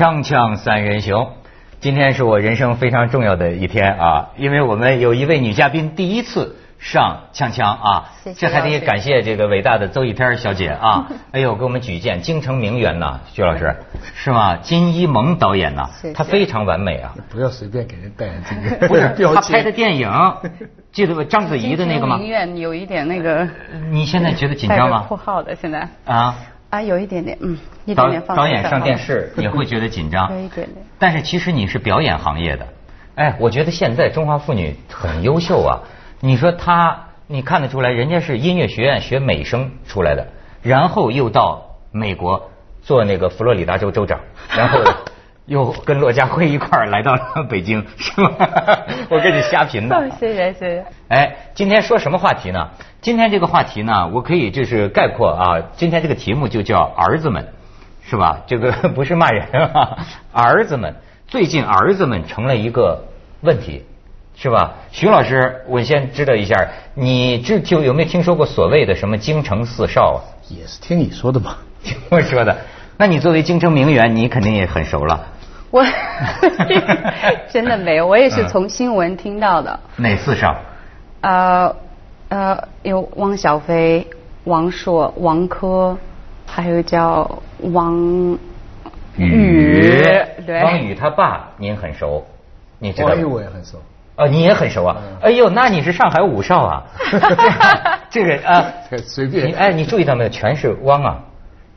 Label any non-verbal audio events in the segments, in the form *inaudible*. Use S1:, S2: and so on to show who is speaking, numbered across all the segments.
S1: 锵锵三人行，今天是我人生非常重要的一天啊，因为我们有一位女嘉宾第一次上锵锵啊，
S2: 谢谢
S1: 这还得感谢这个伟大的邹一天小姐啊，*laughs* 哎呦，给我们举荐京城名媛呐，徐老师是吗？金一萌导演呐她非常完美啊，
S3: 不要随便给人带这个 *laughs*
S1: 不是 *laughs*
S3: 标
S1: 她拍的。电影，记得吧？章子怡的那个吗
S2: 名？媛有一点那个
S1: 你现在觉得紧张吗
S2: 括？号的，现在
S1: 啊，
S2: 啊，有一点点，嗯，一
S1: 导
S2: 点点放
S1: 导演上电视也会觉得紧张，*laughs*
S2: 有一点点
S1: 但是其实你是表演行业的，哎，我觉得现在中华妇女很优秀啊。你说她，你看得出来，人家是音乐学院学美声出来的，然后又到美国做那个佛罗里达州州长，然后又跟骆家辉一块儿来到了北京，*laughs* 是吗？我跟你瞎贫的。
S2: 哦谢谢谢谢。
S1: 哎，今天说什么话题呢？今天这个话题呢，我可以就是概括啊，今天这个题目就叫儿子们，是吧？这个 *laughs* 不是骂人啊，*laughs* 儿子们，最近儿子们成了一个问题，是吧？徐老师，我先知道一下，你这就有没有听说过所谓的什么京城四少啊？
S3: 也是听你说的嘛。
S1: 听我说的，那你作为京城名媛，你肯定也很熟了。
S2: 我真的没有，我也是
S1: 嗯
S2: 从新闻听到的。
S1: 哪四少？
S2: 呃呃，有汪小菲、王朔、王珂，还有叫王宇，对，
S1: 汪宇他爸您很熟，你知道吗？
S3: 王宇我也很熟。
S1: 哦，你也很熟啊！
S3: 嗯
S1: 哎呦，那你是上海五少啊？*laughs* 这个啊，*laughs*
S3: 随便
S1: 你哎，你注意到没有？全是汪啊！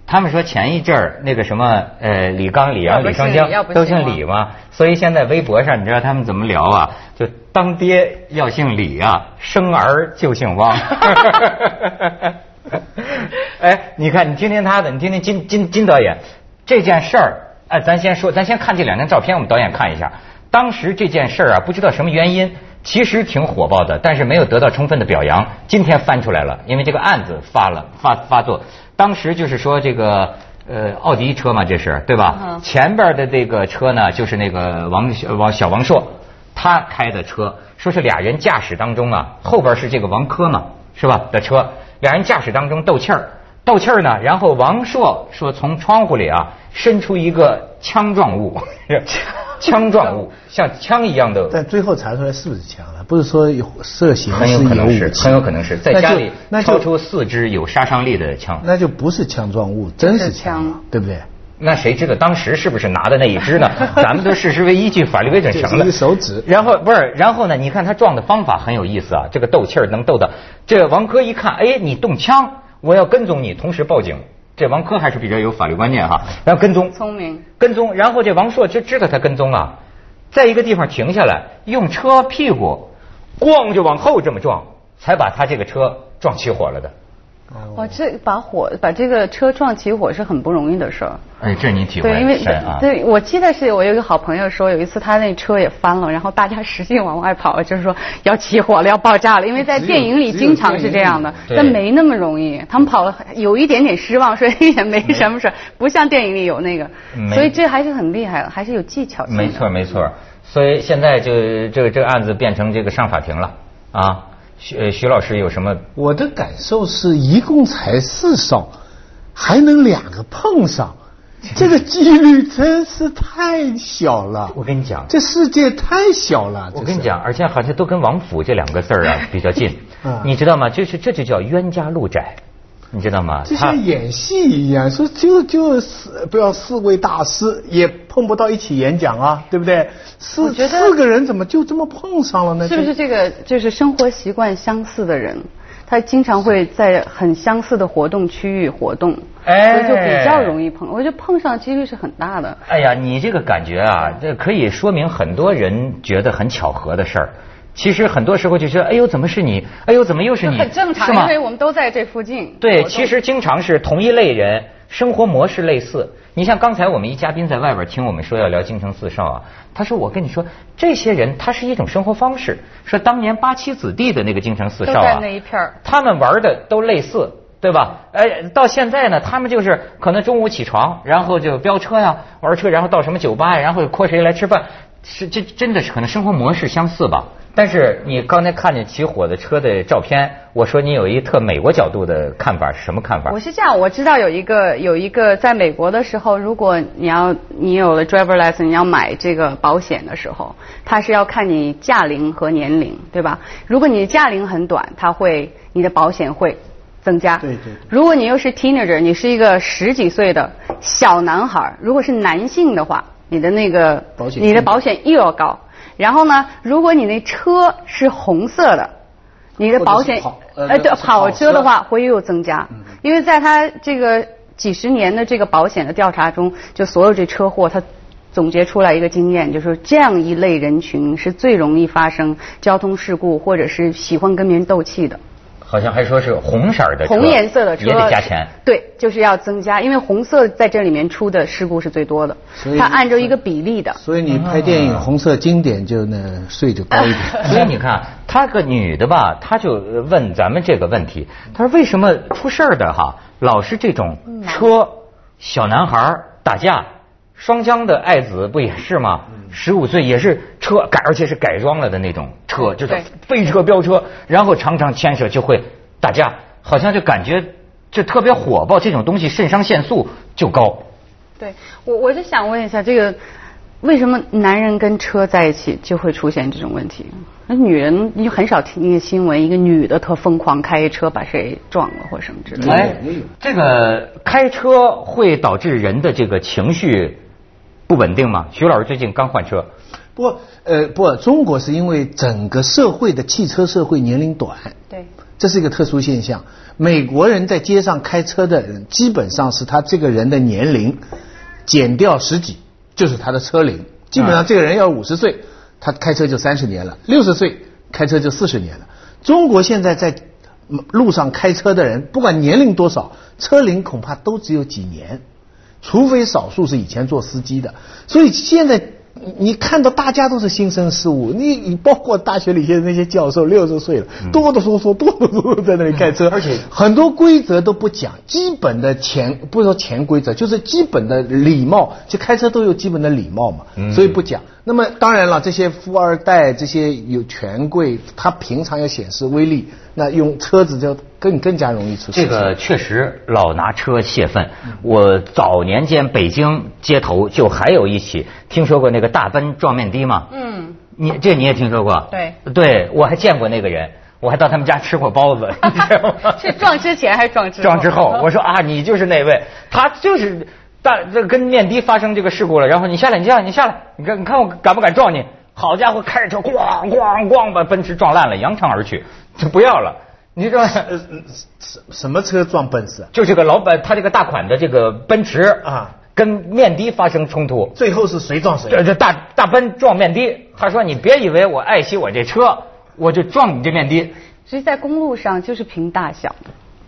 S1: 他们说前一阵儿那个什么呃，李刚、李阳、李双江都
S2: 姓
S1: 李嘛，所以现在微博上你知道他们怎么聊啊？就当爹要姓李啊，生儿就姓汪。*laughs* 哎，你看，你听听他的，你听听金金金导演这件事儿，哎，咱先说，咱先看这两张照片，我们导演看一下。当时这件事儿啊，不知道什么原因，其实挺火爆的，但是没有得到充分的表扬。今天翻出来了，因为这个案子发了发发作。当时就是说这个呃奥迪车嘛，这是对吧？
S2: 嗯
S1: 前边的这个车呢，就是那个王小王小王朔他开的车，说是俩人驾驶当中啊，后边是这个王珂嘛，是吧？的车，俩人驾驶当中斗气儿，斗气儿呢，然后王朔说从窗户里啊伸出一个枪状物，*laughs* *laughs* 枪状物，像枪一样的，
S3: 但最后查出来是不是枪了？不是说有涉嫌
S1: 很有可能是
S3: 武，器
S1: 很有可能是在家里
S3: 那就
S1: 抽出四支有杀伤力的枪。
S3: 那就不是枪状物，真是
S2: 是
S3: 枪嘛
S2: 枪，
S3: 对不对？
S1: 那谁知道当时是不是拿的那一支呢？*laughs* 咱们都事实为依据，法律为准成了。
S3: 手指
S1: 然后不是，然后呢？你看他撞的方法很有意思啊，这个斗气儿能斗到。这王珂一看，哎，你动枪，我要跟踪你，同时报警。这王珂还是比较有法律观念哈，然后跟踪，
S2: 聪明。
S1: 跟踪，然后这王朔就知道他跟踪啊，在一个地方停下来，用车屁股，咣就往后这么撞，才把他这个车撞起火了的。
S2: 哇，这把火把这个车撞起火是很不容易的事儿。
S1: 哎，这你体会
S2: 对，因为
S1: 深啊。
S2: 对我记得是我有一个好朋友说，有一次他那车也翻了，然后大家使劲往外跑，就是说要起火了，要爆炸了，因为在电影里经常是这样的，但没那么容易。他们跑了有一点点失望，说也没什么事儿，不像电影里有那个
S1: 没，
S2: 所以这还是很厉害的，还是有技巧性的。
S1: 没错没错，所以现在就这个这个案子变成这个上法庭了啊。徐呃徐老师有什么？
S3: 我的感受是，一共才四少，还能两个碰上，*laughs* 这个几率真是太小了。
S1: 我跟你讲，
S3: 这世界太小了。
S1: 我跟你讲，，而且好像都跟王府这两个字儿啊 *laughs* 比较近
S3: 啊，
S1: 你知道吗？就是这就叫冤家路窄，你知道吗？
S3: 就像演戏一样，说就就是不要四位大师也碰不到一起演讲啊，对不对？四
S2: 我觉得
S3: 四个人怎么就这么碰上了呢？
S2: 是不是这个就是生活习惯相似的人，他经常会在很相似的活动区域活动，
S1: 哎
S2: 所以就比较容易碰。我觉得碰上几率是很大的。
S1: 哎呀，你这个感觉啊，这可以说明很多人觉得很巧合的事儿。其实很多时候就觉得，哎呦，怎么是你？哎呦，怎么又是你？
S2: 很正常，因为我们都在这附近。
S1: 对，其实经常是同一类人，生活模式类似。你像刚才我们一嘉宾在外边听我们说要聊京城四少啊，他说我跟你说，这些人他是一种生活方式。说当年八旗子弟的那个京城四少啊，
S2: 都在那一片儿
S1: 他们玩的都类似。对吧？哎，到现在呢，他们就是可能中午起床，然后就飙车呀、玩车，然后到什么酒吧呀，然后 call 谁来吃饭，是这真的是可能生活模式相似吧？但是你刚才看见起火的车的照片，我说你有一特美国角度的看法，是什么看法
S2: 我？是这样，我知道有一个有一个在美国的时候，如果你要你有了 driver license，你要买这个保险的时候，它是要看你驾龄和年龄，对吧？如果你的驾龄很短，它会你的保险会增加。
S3: 对对对
S2: 如果你又是 teenager，你是一个十几岁的小男孩，如果是男性的话，你的那个
S3: 保险
S2: 你的保险又要高。然后呢，如果你那车是红色的，你的保险
S3: 跑呃
S2: 呃对
S3: 跑
S2: 跑车的话会又增加，因为在他这个几十年的这个保险的调查中，就所有这车祸，他总结出来一个经验，就是这样一类人群是最容易发生交通事故，或者是喜欢跟别人斗气的。
S1: 好像还说是红色的车，
S2: 红颜色的车
S1: 也得加钱。
S2: 对，就是要增加，因为红色在这里面出的事故是最多的
S3: 所，以
S2: 它按照一个比例的。
S3: 所以你拍电影红色经典就那税就高一点。
S1: 所以你看，她个女的吧，她就问咱们这个问题，她说为什么出事儿的哈，老是这种车小男孩儿打架，双江的爱子不也是吗？十五岁也是车改，而且是改装了的那种车，就是飞车飙车，然后常常牵扯就会打架，好像就感觉就特别火爆，这种东西肾上腺素就高。
S2: 对我，我就想问一下，这个为什么男人跟车在一起就会出现这种问题？那女人你就很少听见新闻，一个女的特疯狂开车把谁撞了或什么之类的。
S1: 哎，这个开车会导致人的这个情绪不稳定吗？徐老师最近刚换车，
S3: 不过呃不，中国是因为整个社会的汽车社会年龄短，
S2: 对，
S3: 这是一个特殊现象。美国人在街上开车的人，基本上是他这个人的年龄减掉十几，就是他的车龄。基本上这个人要五十岁，他开车就三十年了；六十岁开车就四十年了。中国现在在嗯路上开车的人，不管年龄多少，车龄恐怕都只有几年。除非少数是以前做司机的，所以现在你你看到大家都是新生事物，你你包括大学里现在那些教授六十岁了，哆哆嗦嗦哆哆嗦嗦在那里开车，
S1: 而且
S3: 很多规则都不讲，基本的潜不是说潜规则，就是基本的礼貌，就开车都有基本的礼貌嘛，
S1: 嗯。
S3: 所以不讲。那么当然了，这些富二代、这些有权贵，他平常要显示威力，那用车子就更更加容易出事。
S1: 这个确实老拿车泄愤。我早年间北京街头就还有一起，听说过那个大奔撞面的吗？
S2: 嗯，
S1: 你这你也听说过？
S2: 对，
S1: 对我还见过那个人，我还到他们家吃过包子，*laughs* 你知道吗？
S2: 是撞之前还是撞之后？
S1: 撞之后，*laughs* 我说啊，你就是那位，他就是大这跟面的发生这个事故了，然后你下来，你下来，你下来，你看你看我敢不敢撞你？好家伙，开着车咣咣咣把奔驰撞烂了，扬长而去，就不要了。你知道吗？
S3: 呃什什么车撞奔驰啊？
S1: 就这个老板，他这个大款的这个奔驰
S3: 啊，
S1: 跟面的发生冲突，
S3: 最后是谁撞谁？
S1: 这这大大奔撞面的，他说你别以为我爱惜我这车，我就撞你这面的。
S2: 所以在公路上就是凭大小，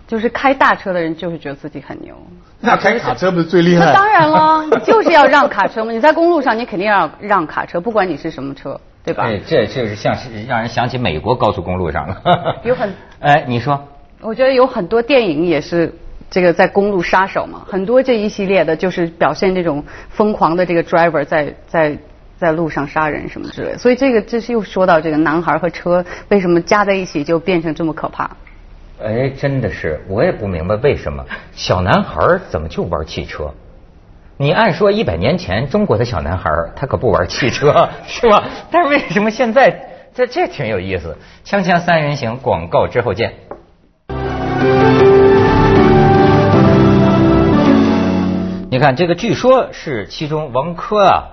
S2: 就是开大车的人就是觉得自己很牛。
S3: 那开卡车不是最厉害？
S2: 那当然了，你 *laughs* 就是要让卡车嘛。你在公路上，你肯定要让卡车，不管你是什么车，对吧？
S1: 哎，这这是像是让人想起美国高速公路上了。
S2: 有很 *laughs*
S1: 哎，你说
S2: 我觉得有很多电影也是这个在公路杀手嘛，很多这一系列的就是表现这种疯狂的这个 driver 在在在路上杀人什么之类。所以这个这是又说到这个男孩和车为什么加在一起就变成这么可怕。
S1: 哎，真的是，我也不明白为什么小男孩儿怎么就玩汽车？你按说一百年前中国的小男孩儿他可不玩汽车，*laughs* 是吧？但是为什么现在这这挺有意思？锵锵三人行广告之后见。你看这个，据说是其中王珂啊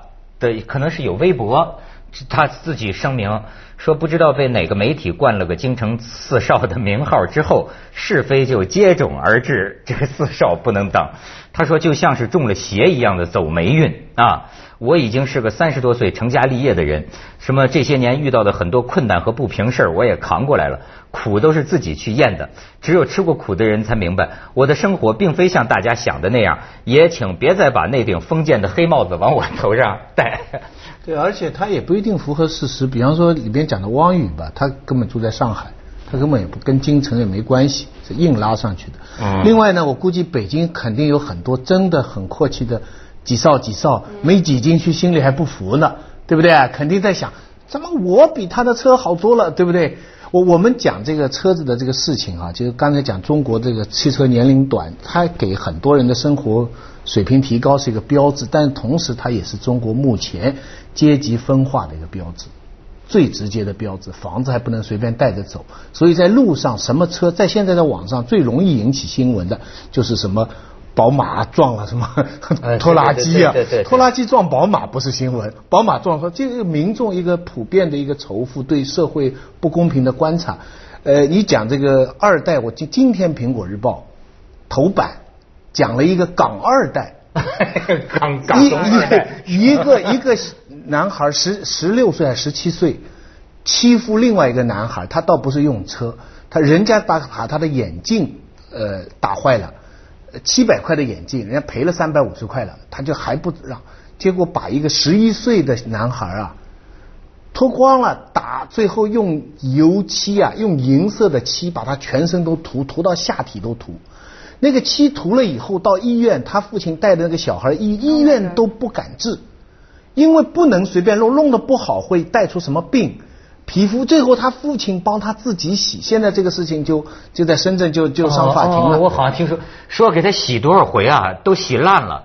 S1: 的，可能是有微博，他自己声明说，不知道被哪个媒体冠了个京城四少的名号之后，是非就接踵而至，这个四少不能当。他说就像是中了邪一样的走霉运啊！我已经是个三十多岁成家立业的人，什么这些年遇到的很多困难和不平事儿，我也扛过来了，苦都是自己去咽的。只有吃过苦的人才明白，我的生活并非像大家想的那样。也请别再把那顶封建的黑帽子往我头上戴。
S3: 对，而且他也不一定符合事实。比方说里边讲的汪宇吧，他根本住在上海，他根本也不跟京城也没关系，是硬拉上去的。
S1: 嗯
S3: 另外呢，我估计北京肯定有很多真的很阔气的几少几少，没挤进去心里还不服呢，对不对？肯定在想。怎么我比他的车好多了，对不对？我我们讲这个车子的这个事情啊，就是刚才讲中国这个汽车年龄短，它给很多人的生活水平提高是一个标志，但同时它也是中国目前阶级分化的一个标志。最直接的标志，房子还不能随便带着走，所以在路上什么车，在现在的网上最容易引起新闻的，就是什么宝马撞了什么 *laughs* 拖拉机啊，拖拉机撞宝马不是新闻，宝马撞说这个民众一个普遍的一个仇富，对社会不公平的观察。呃，你讲这个二代，我今今天苹果日报头版讲了一个港二代。*laughs*
S1: 港港东
S3: 一个一个男孩十十六岁还是十七岁，欺负另外一个男孩，他倒不是用车，他人家把把他的眼镜呃打坏了，七百块的眼镜，人家赔了三百五十块了，他就还不让，结果把一个十一岁的男孩啊脱光了打，最后用油漆啊用银色的漆把他全身都涂涂到下体都涂。那个漆涂了以后，到医院，他父亲带的那个小孩，医医院都不敢治，因为不能随便弄，弄得不好会带出什么病，皮肤。最后他父亲帮他自己洗，现在这个事情就就在深圳就就上法庭了。
S1: 我好像听说说给他洗多少回啊，都洗烂了，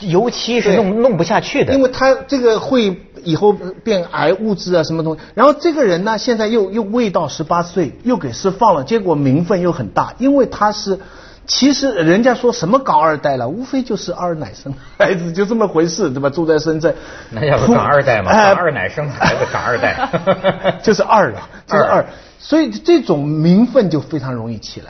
S1: 油漆是弄弄不下去的。
S3: 因为他这个会以后变癌物质啊什么东西，然后这个人呢现在又又未到十八岁，又给释放了，结果名分又很大，因为他是。其实人家说什么搞二代了，无非就是二奶生孩子，就这么回事，对吧？住在深圳，
S1: 那要不港二代嘛？港二奶生孩子，港二代，*laughs*
S3: 就是二了，就是二。所以这种名分就非常容易起来。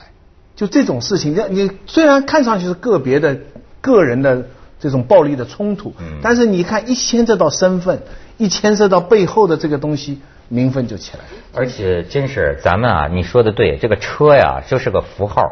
S3: 就这种事情，你你虽然看上去是个别的个人的这种暴力的冲突，但是你看一牵涉到身份，一牵涉到背后的这个东西。名分就起来了，
S1: 而且真是咱们啊，你说的对，这个车呀就是个符号，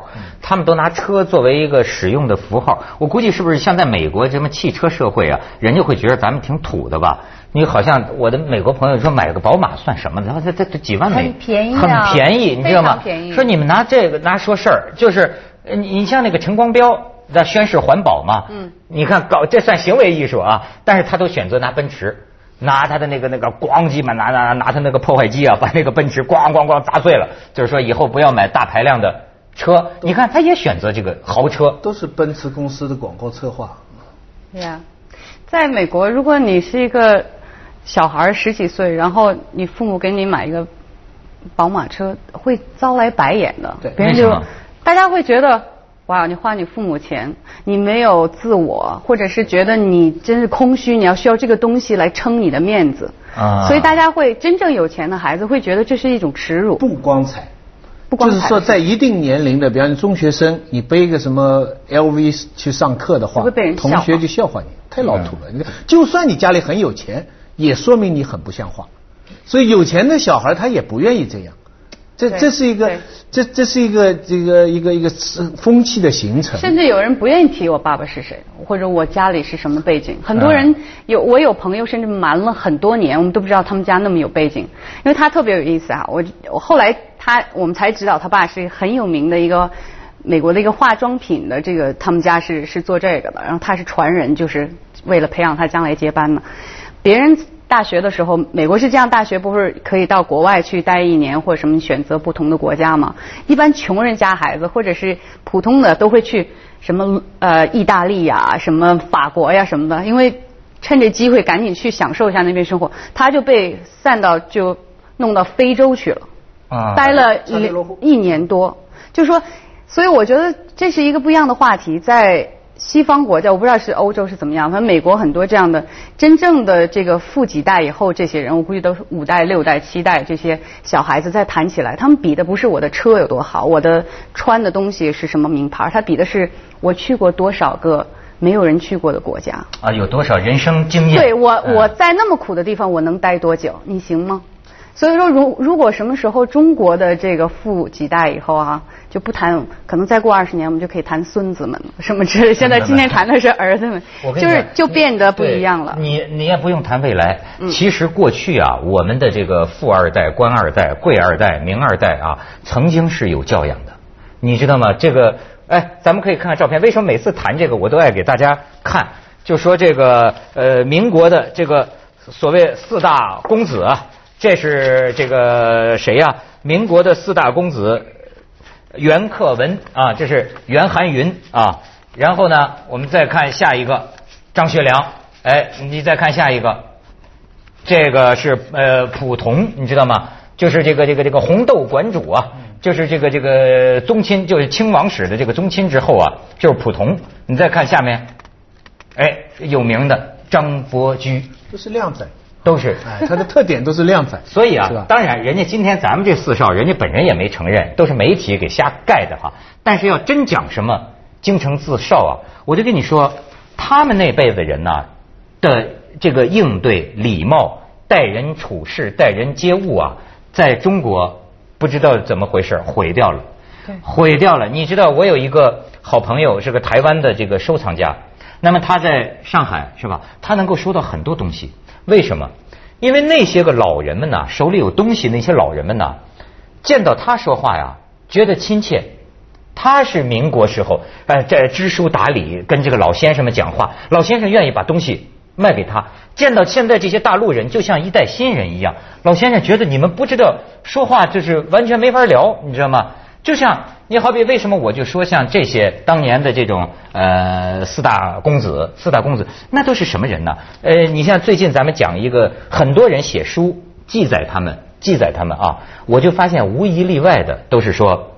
S1: 他们都拿车作为一个使用的符号。我估计是不是像在美国什么汽车社会啊，人家会觉得咱们挺土的吧？你好像我的美国朋友说买个宝马算什么？然后这这这几万美
S2: 很便宜，
S1: 很便宜，你知道吗？说你们拿这个拿说事儿，就是你你像那个陈光标在宣誓环保嘛，嗯，你看搞这算行为艺术啊，但是他都选择拿奔驰。拿他的那个那个咣叽嘛，拿拿拿他那个破坏机啊，把那个奔驰咣咣咣砸碎了。就是说以后不要买大排量的车。你看，他也选择这个豪车，
S3: 都是奔驰公司的广告策划。
S2: 对呀，在美国，如果你是一个小孩十几岁，然后你父母给你买一个宝马车，会招来白眼的。
S3: 对，
S2: 别人就大家会觉得。哇，你花你父母钱，你没有自我，或者是觉得你真是空虚，你要需要这个东西来撑你的面子。啊，所以大家会真正有钱的孩子会觉得这是一种耻辱，
S3: 不光彩，
S2: 不光彩。
S3: 就是说，在一定年龄的，比方中学生，你背个什么 LV 去上课的话，
S2: 会被人
S3: 同学就笑话你，太老土了。你看，就算你家里很有钱，也说明你很不像话。所以有钱的小孩他也不愿意这样。这这是一个，这这是一个这个一个一个风气的形成。
S2: 甚至有人不愿意提我爸爸是谁，或者我家里是什么背景。很多人有我有朋友甚至瞒了很多年，我们都不知道他们家那么有背景。因为他特别有意思啊，我我后来他我们才知道他爸是很有名的一个美国的一个化妆品的这个他们家是是做这个的，然后他是传人，就是为了培养他将来接班嘛。别人。大学的时候，美国是这样，大学不是可以到国外去待一年或者什么选择不同的国家吗？一般穷人家孩子或者是普通的都会去什么呃意大利呀、什么法国呀什么的，因为趁这机会赶紧去享受一下那边生活。他就被散到就弄到非洲去了，啊，待了一一年多，就说，所以我觉得这是一个不一样的话题在。西方国家我不知道是欧洲是怎么样，反正美国很多这样的真正的这个富几代以后这些人，我估计都是五代六代七代这些小孩子再谈起来，他们比的不是我的车有多好，我的穿的东西是什么名牌，他比的是我去过多少个没有人去过的国家
S1: 啊，有多少人生经验？
S2: 对我我在那么苦的地方我能待多久？你行吗？所以说，如如果什么时候中国的这个富几代以后啊，就不谈，可能再过二十年，我们就可以谈孙子们什么之类。现在今天谈的是儿子们，*laughs* 就是就变得不一样了。
S1: 你你也不用谈未来，其实过去啊，我们的这个富二代、官二代、贵二代、名二代啊，曾经是有教养的，你知道吗？这个，哎，咱们可以看看照片。为什么每次谈这个，我都爱给大家看？就说这个呃，民国的这个所谓四大公子啊。这是这个谁呀、民国的四大公子袁克文啊，这是袁寒云啊。然后呢，我们再看下一个张学良，哎，你再看下一个，这个是呃溥同，你知道吗？就是这个这个这个红豆馆主啊，就是这个这个宗亲，就是清王室的这个宗亲之后啊，就是溥同。你再看下面，哎，有名的张伯驹，
S3: 这是靓仔，
S1: 都是。
S3: 哎，他的特点都是靓仔，*laughs*
S1: 所以啊，当然，人家今天咱们这四少，人家本人也没承认，都是媒体给瞎盖的哈。但是要真讲什么京城四少啊，我就跟你说，他们那辈子人呐、的这个应对礼貌、待人处事、待人接物啊，在中国不知道怎么回事毁掉了，
S2: 对
S1: 毁掉了。你知道，我有一个好朋友是个台湾的这个收藏家，那么他在上海是吧？他能够收到很多东西，为什么？因为那些个老人们呐，手里有东西，那些老人们呐，见到他说话呀，觉得亲切。他是民国时候，呃，这知书达理，跟这个老先生们讲话，老先生愿意把东西卖给他。见到现在这些大陆人，就像一代新人一样，老先生觉得你们不知道说话，就是完全没法聊，你知道吗？就像你好比为什么我就说像这些当年的这种呃四大公子，四大公子那都是什么人呢？呃，你像最近咱们讲一个，很多人写书记载他们，记载他们啊，我就发现无一例外的都是说。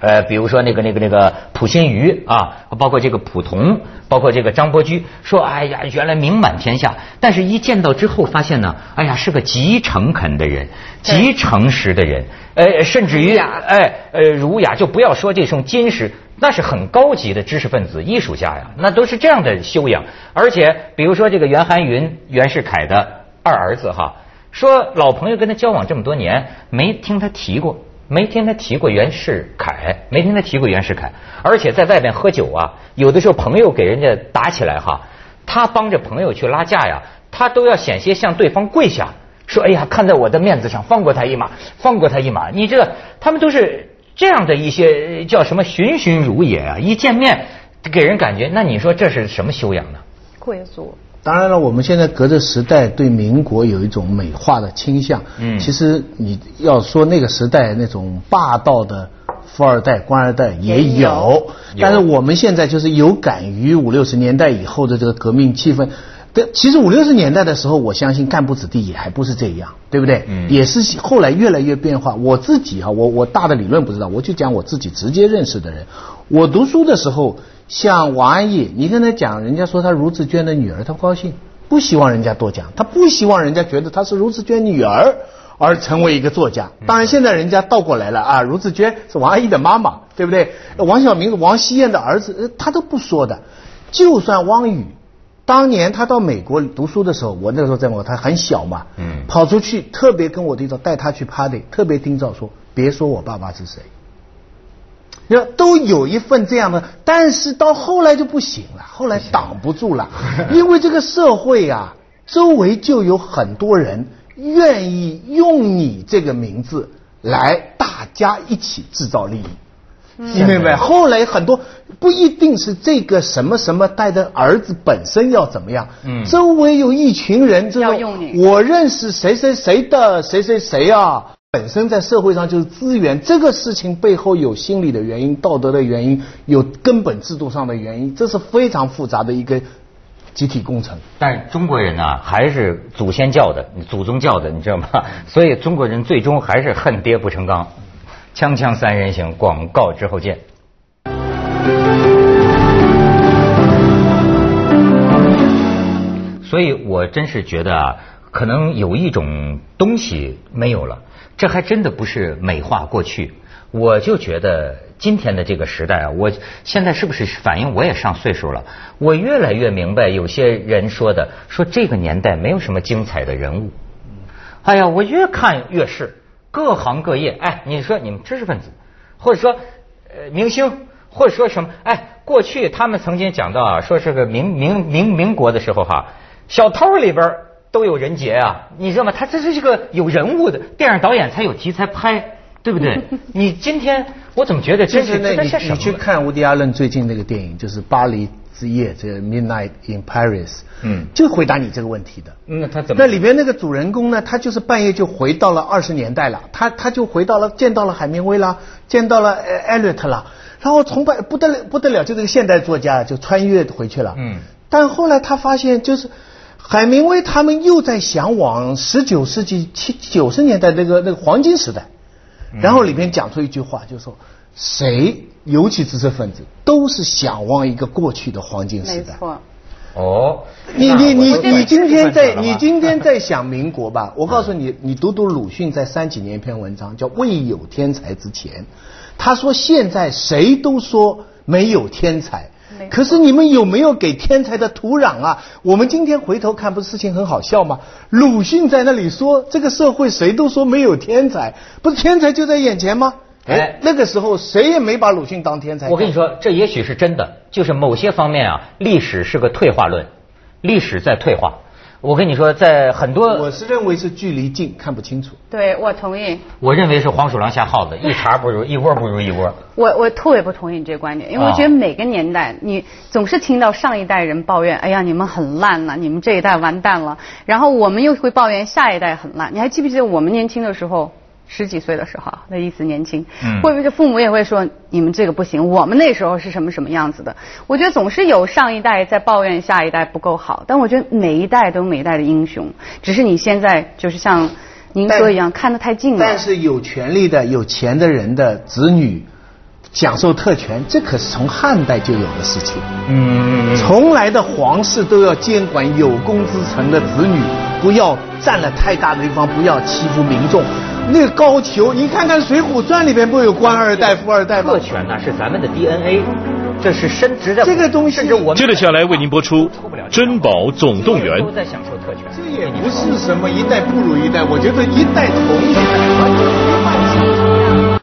S1: 呃，比如说那个那个那个普心瑜啊，包括这个溥同，包括这个张伯驹，说哎呀，原来名满天下，但是一见到之后发现呢，哎呀，是个极诚恳的人，极诚实的人，呃，甚至于哎呃儒雅，就不要说这种金石，那是很高级的知识分子、艺术家呀，那都是这样的修养。而且比如说这个袁寒云、袁世凯的二儿子哈，说老朋友跟他交往这么多年，没听他提过。没听他提过袁世凯，没听他提过袁世凯，而且在外边喝酒啊，有的时候朋友给人家打起来哈，他帮着朋友去拉架呀，他都要险些向对方跪下，说哎呀，看在我的面子上，放过他一马，放过他一马。你这他们都是这样的一些叫什么循循如也啊，一见面给人感觉，那你说这是什么修养呢？
S2: 贵族。
S3: 当然了，我们现在隔着时代对民国有一种美化的倾向。
S1: 嗯
S3: 其实你要说那个时代那种霸道的富二代、官二代也
S2: 也有
S3: 有，但是我们现在就是有感于五六十年代以后的这个革命气氛。对，其实五六十年代的时候，我相信干部子弟也还不是这样，对不对？
S1: 嗯
S3: 也是后来越来越变化。我自己啊，我我大的理论不知道，我就讲我自己直接认识的人。我读书的时候，像王安忆，你跟他讲，人家说他卢志娟的女儿，他不高兴，不希望人家多讲，他不希望人家觉得他是卢志娟女儿而成为一个作家。当然，现在人家倒过来了啊，卢志娟是王安忆的妈妈，对不对？王小明是王熙燕的儿子，呃他都不说的。就算汪雨。当年他到美国读书的时候，我那个时候在美国，他很小嘛，
S1: 嗯
S3: 跑出去特别跟我对照，带他去 party，特别叮嘱说，别说我爸爸是谁。你说都有一份这样的，但是到后来就不行了，后来挡不住了，因为这个社会啊，周围就有很多人愿意用你这个名字来大家一起制造利益。你明白？后来很多不一定是这个什么什么带的儿子本身要怎么样，
S1: 嗯。
S3: 周围有一群人之后
S2: 要用你。
S3: 我认识谁谁谁的谁谁谁啊，本身在社会上就是资源，这个事情背后有心理的原因、道德的原因、有根本制度上的原因，这是非常复杂的一个集体工程。
S1: 但中国人呢、还是祖先教的，祖宗教的，你知道吗？*laughs* 所以中国人最终还是恨爹不成钢。锵锵三人行，广告之后见。所以我真是觉得啊，可能有一种东西没有了，这还真的不是美化过去。我就觉得今天的这个时代啊，我现在是不是反映我也上岁数了？我越来越明白有些人说的，说这个年代没有什么精彩的人物。哎呀，我越看越是各行各业。哎，你说你们知识分子，或者说呃明星，或者说什么？哎，过去他们曾经讲到啊，说是个民民民民国的时候哈，小偷里边都有人杰啊，你知道吗？他这是一个有人物的电影导演才有题材拍，对不对？*laughs* 你今天我怎么觉得真
S3: 就是是那你你去看伍迪·亚伦最近那个电影，就是《巴黎之夜》这个《Midnight in Paris》，
S1: 嗯
S3: 就回答你这个问题的。
S1: 那他怎么？
S3: 那里边那个主人公呢，他就是半夜就回到了二十年代了，他他就回到了见到了海明威啦，见到了呃艾略特啦，然后崇拜不得了不得了，就这个现代作家就穿越回去了。
S1: 嗯
S3: 但后来他发现，就是海明威他们又在向往十九世纪七九十年代那个那个黄金时代，
S1: 嗯
S3: 然后里面讲出一句话，就说谁，尤其知识分子，都是向往一个过去的黄金时代。
S2: 没错。
S1: 哦，
S3: 你你你你今天在你今天在想民国吧？*laughs* 我告诉你，你读读鲁迅在三几年一篇文章叫《未有天才之前》，他说现在谁都说没有天才。可是你们有没有给天才的土壤啊？我们今天回头看，不是事情很好笑吗？鲁迅在那里说，这个社会谁都说没有天才，不是天才就在眼前吗？
S1: 哎
S3: 哎，那个时候谁也没把鲁迅当天才。
S1: 我跟你，说，这也许是真的，就是某些方面啊，历史是个退化论，历史在退化。我跟你说，在很多，
S3: 我是认为是距离近看不清楚。
S2: 对，我同意。
S1: 我认为是黄鼠狼下耗子，一茬不如一窝不如一窝。
S2: 我我特别不同意你这个观点，因为
S1: 啊
S2: 我觉得每个年代，你总是听到上一代人抱怨，哎呀，你们很烂呐、你们这一代完蛋了，然后我们又会抱怨下一代很烂。你还记不记得我们年轻的时候，十几岁的时候，那意思年轻，
S1: 嗯
S2: 会不会父母也会说你们这个不行？我们那时候是什么什么样子的？我觉得总是有上一代在抱怨下一代不够好，但我觉得每一代都有每一代的英雄，只是你现在就是像您说一样看得太近了。
S3: 但是有权利的、有钱的人的子女享受特权，这可是从汉代就有的事情。
S1: 嗯，
S3: 从来的皇室都要监管有功之臣的子女，不要占了太大的地方，不要欺负民众。那个高俅，你看看《水浒传》里边不有官二代、富二代吗
S1: 特？权呢是咱们的 DNA，这是深植的
S3: 这个东西
S1: 甚至我们
S4: 接着下来为您播出珍宝总动员
S1: 都》。在享受特权。
S3: 这也不是什么一代不如一代，我觉得一代同一代。